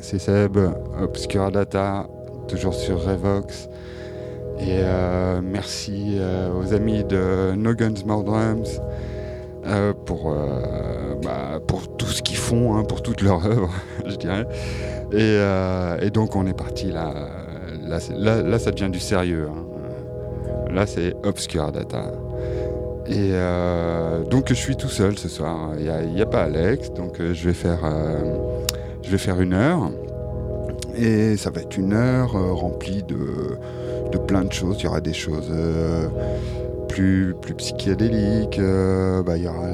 C'est Seb, Obscura Data, toujours sur Revox. Et euh, merci euh, aux amis de No Guns More Drums euh, pour, bah, pour tout ce qu'ils font, hein, pour toute leur œuvre, je dirais. Et, donc on est parti là. Là, ça devient du sérieux. Hein. Là, c'est Obscura Data. Et donc je suis tout seul ce soir. Il n'y a, pas Alex, donc je vais faire je vais faire une heure. Et ça va être une heure euh, remplie de, de, plein de choses. Il y aura des choses euh, plus, plus psychédéliques. Euh, bah, il y aura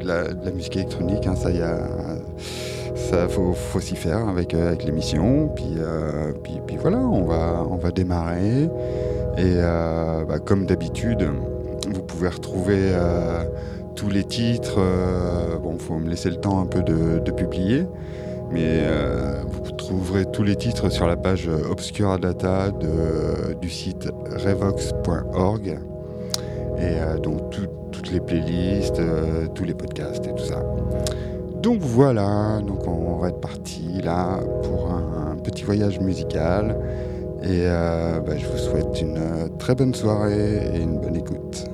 de la, musique électronique. Hein, ça, y ça faut, faut s'y faire avec, avec l'émission. Puis, puis, puis, voilà, on va, on va démarrer. Et bah, comme d'habitude, vous pouvez retrouver tous les titres. bon, faut me laisser le temps un peu de, publier. Mais euh, vous trouverez tous les titres sur la page Obscura Data du site revox.org. Et euh, donc toutes les playlists, euh, tous les podcasts et tout ça. Donc voilà, donc on va être parti là pour un, petit voyage musical. Et bah, je vous souhaite une très bonne soirée et une bonne écoute.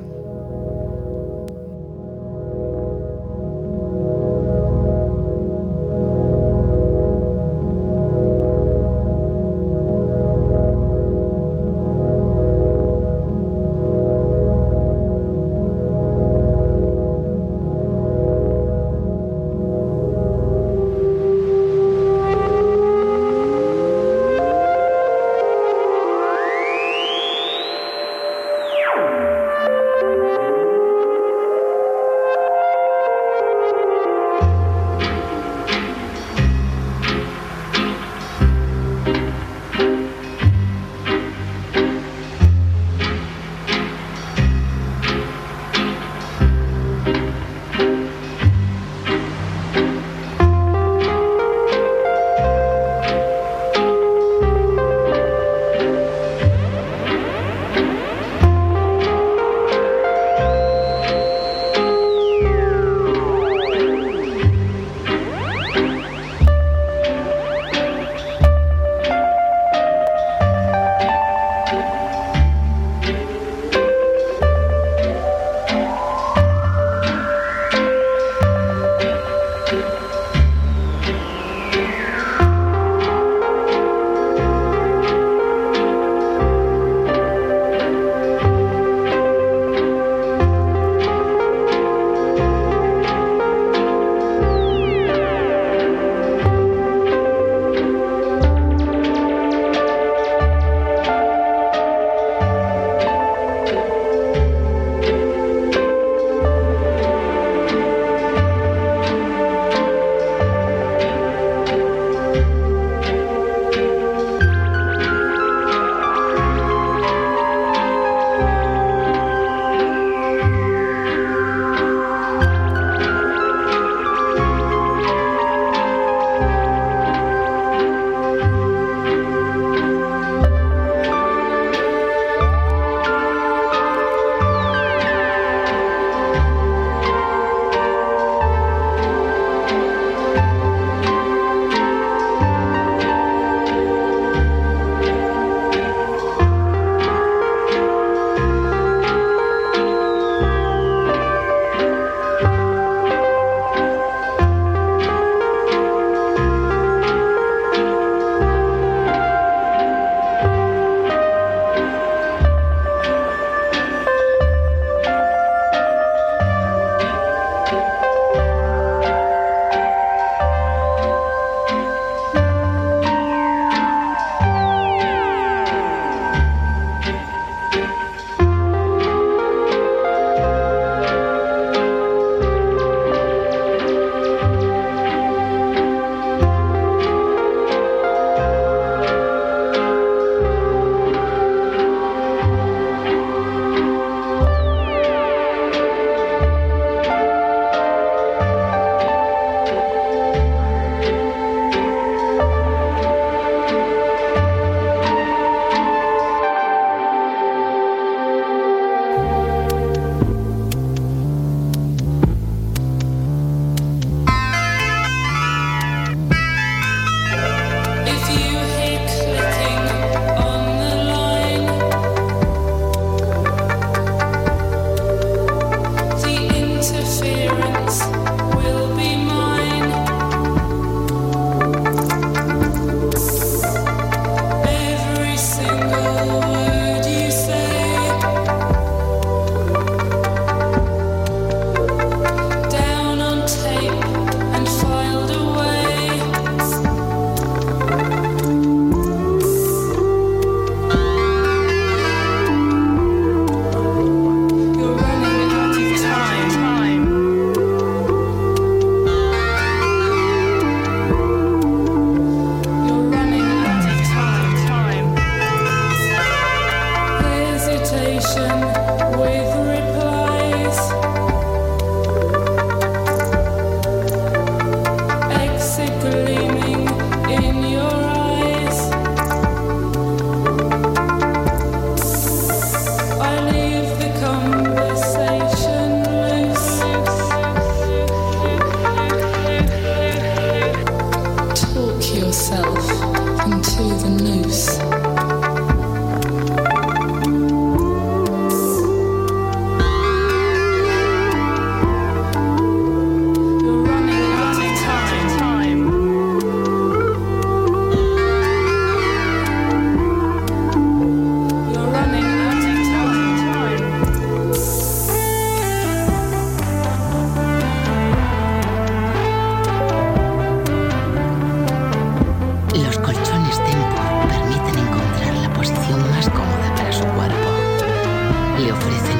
le ofrecen.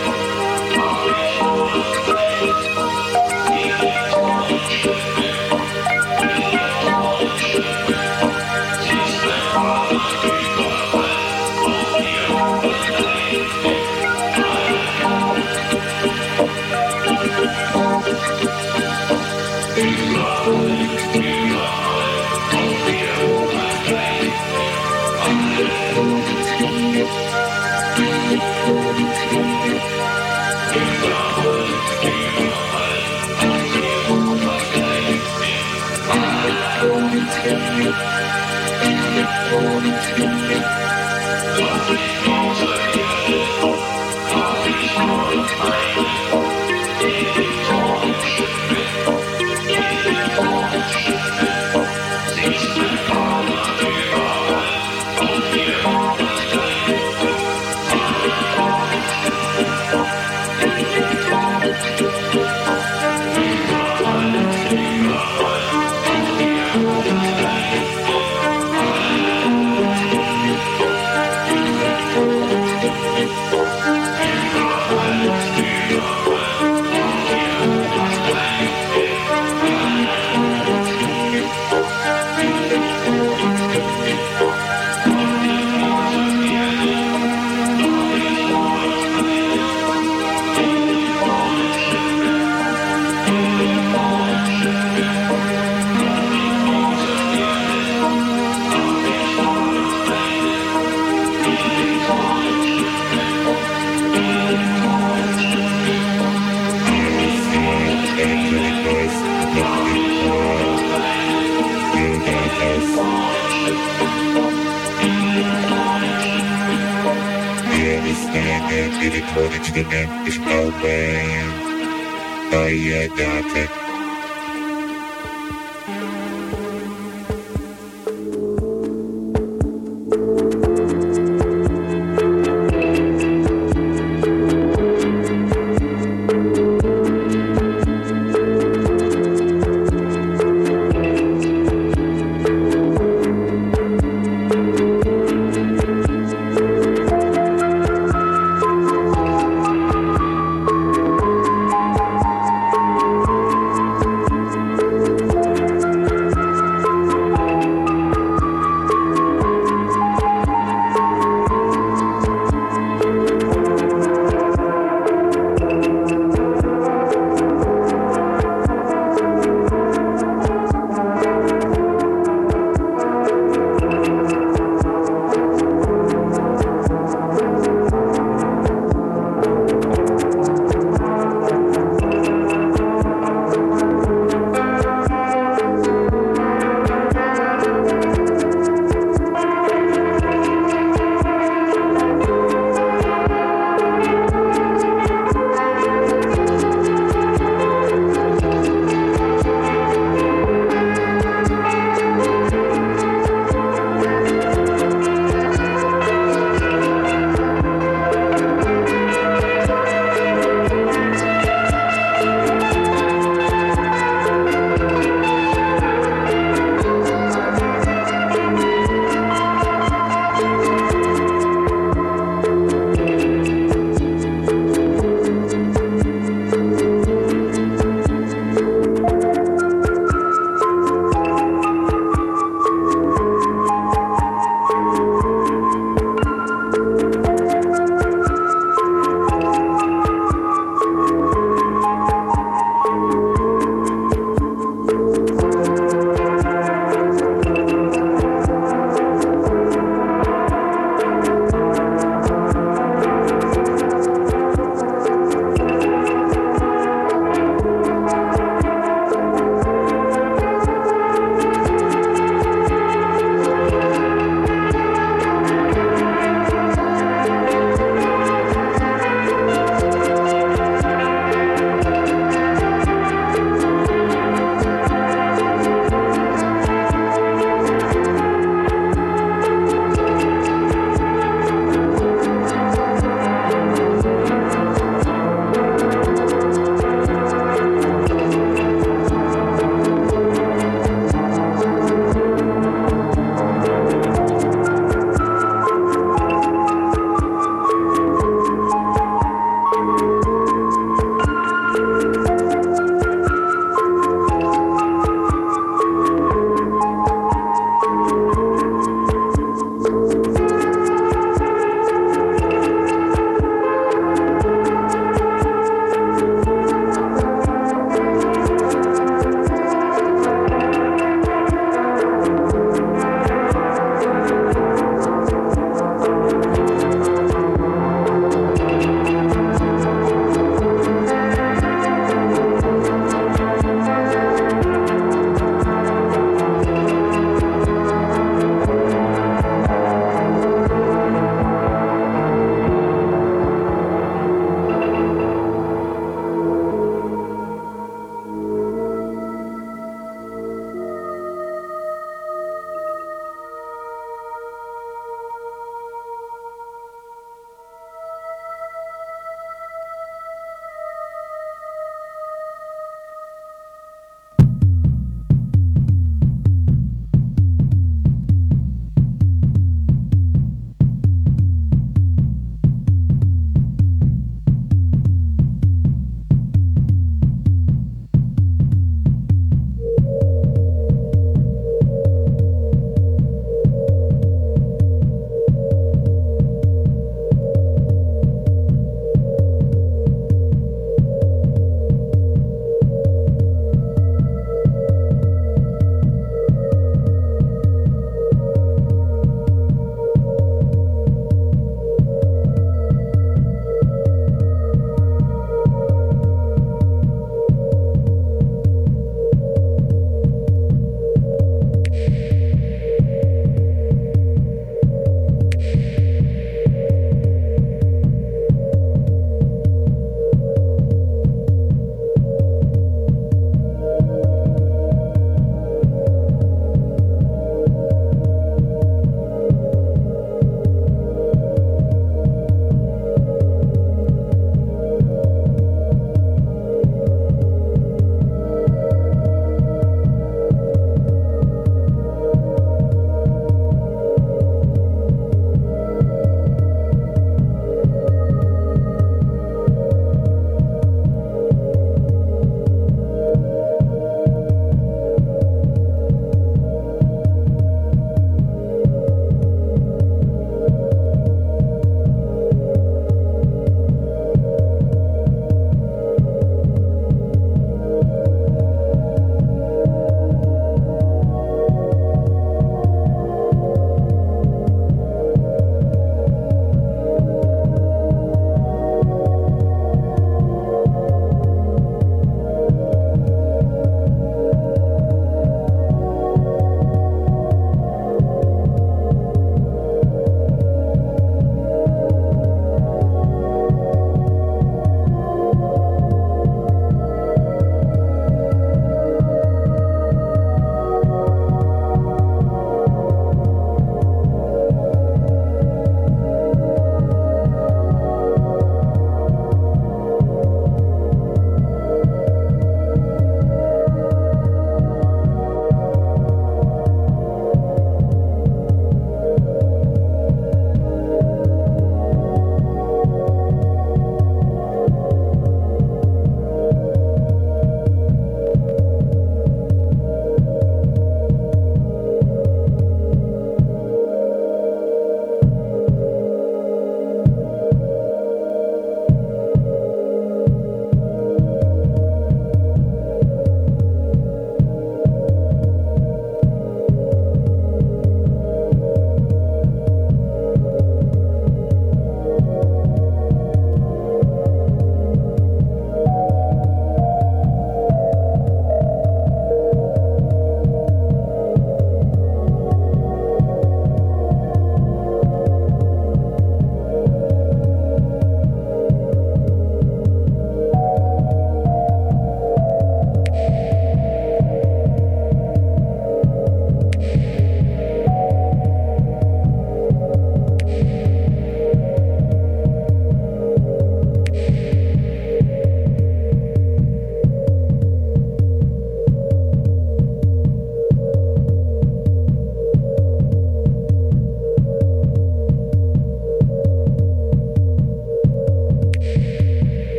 the map is alright. I got.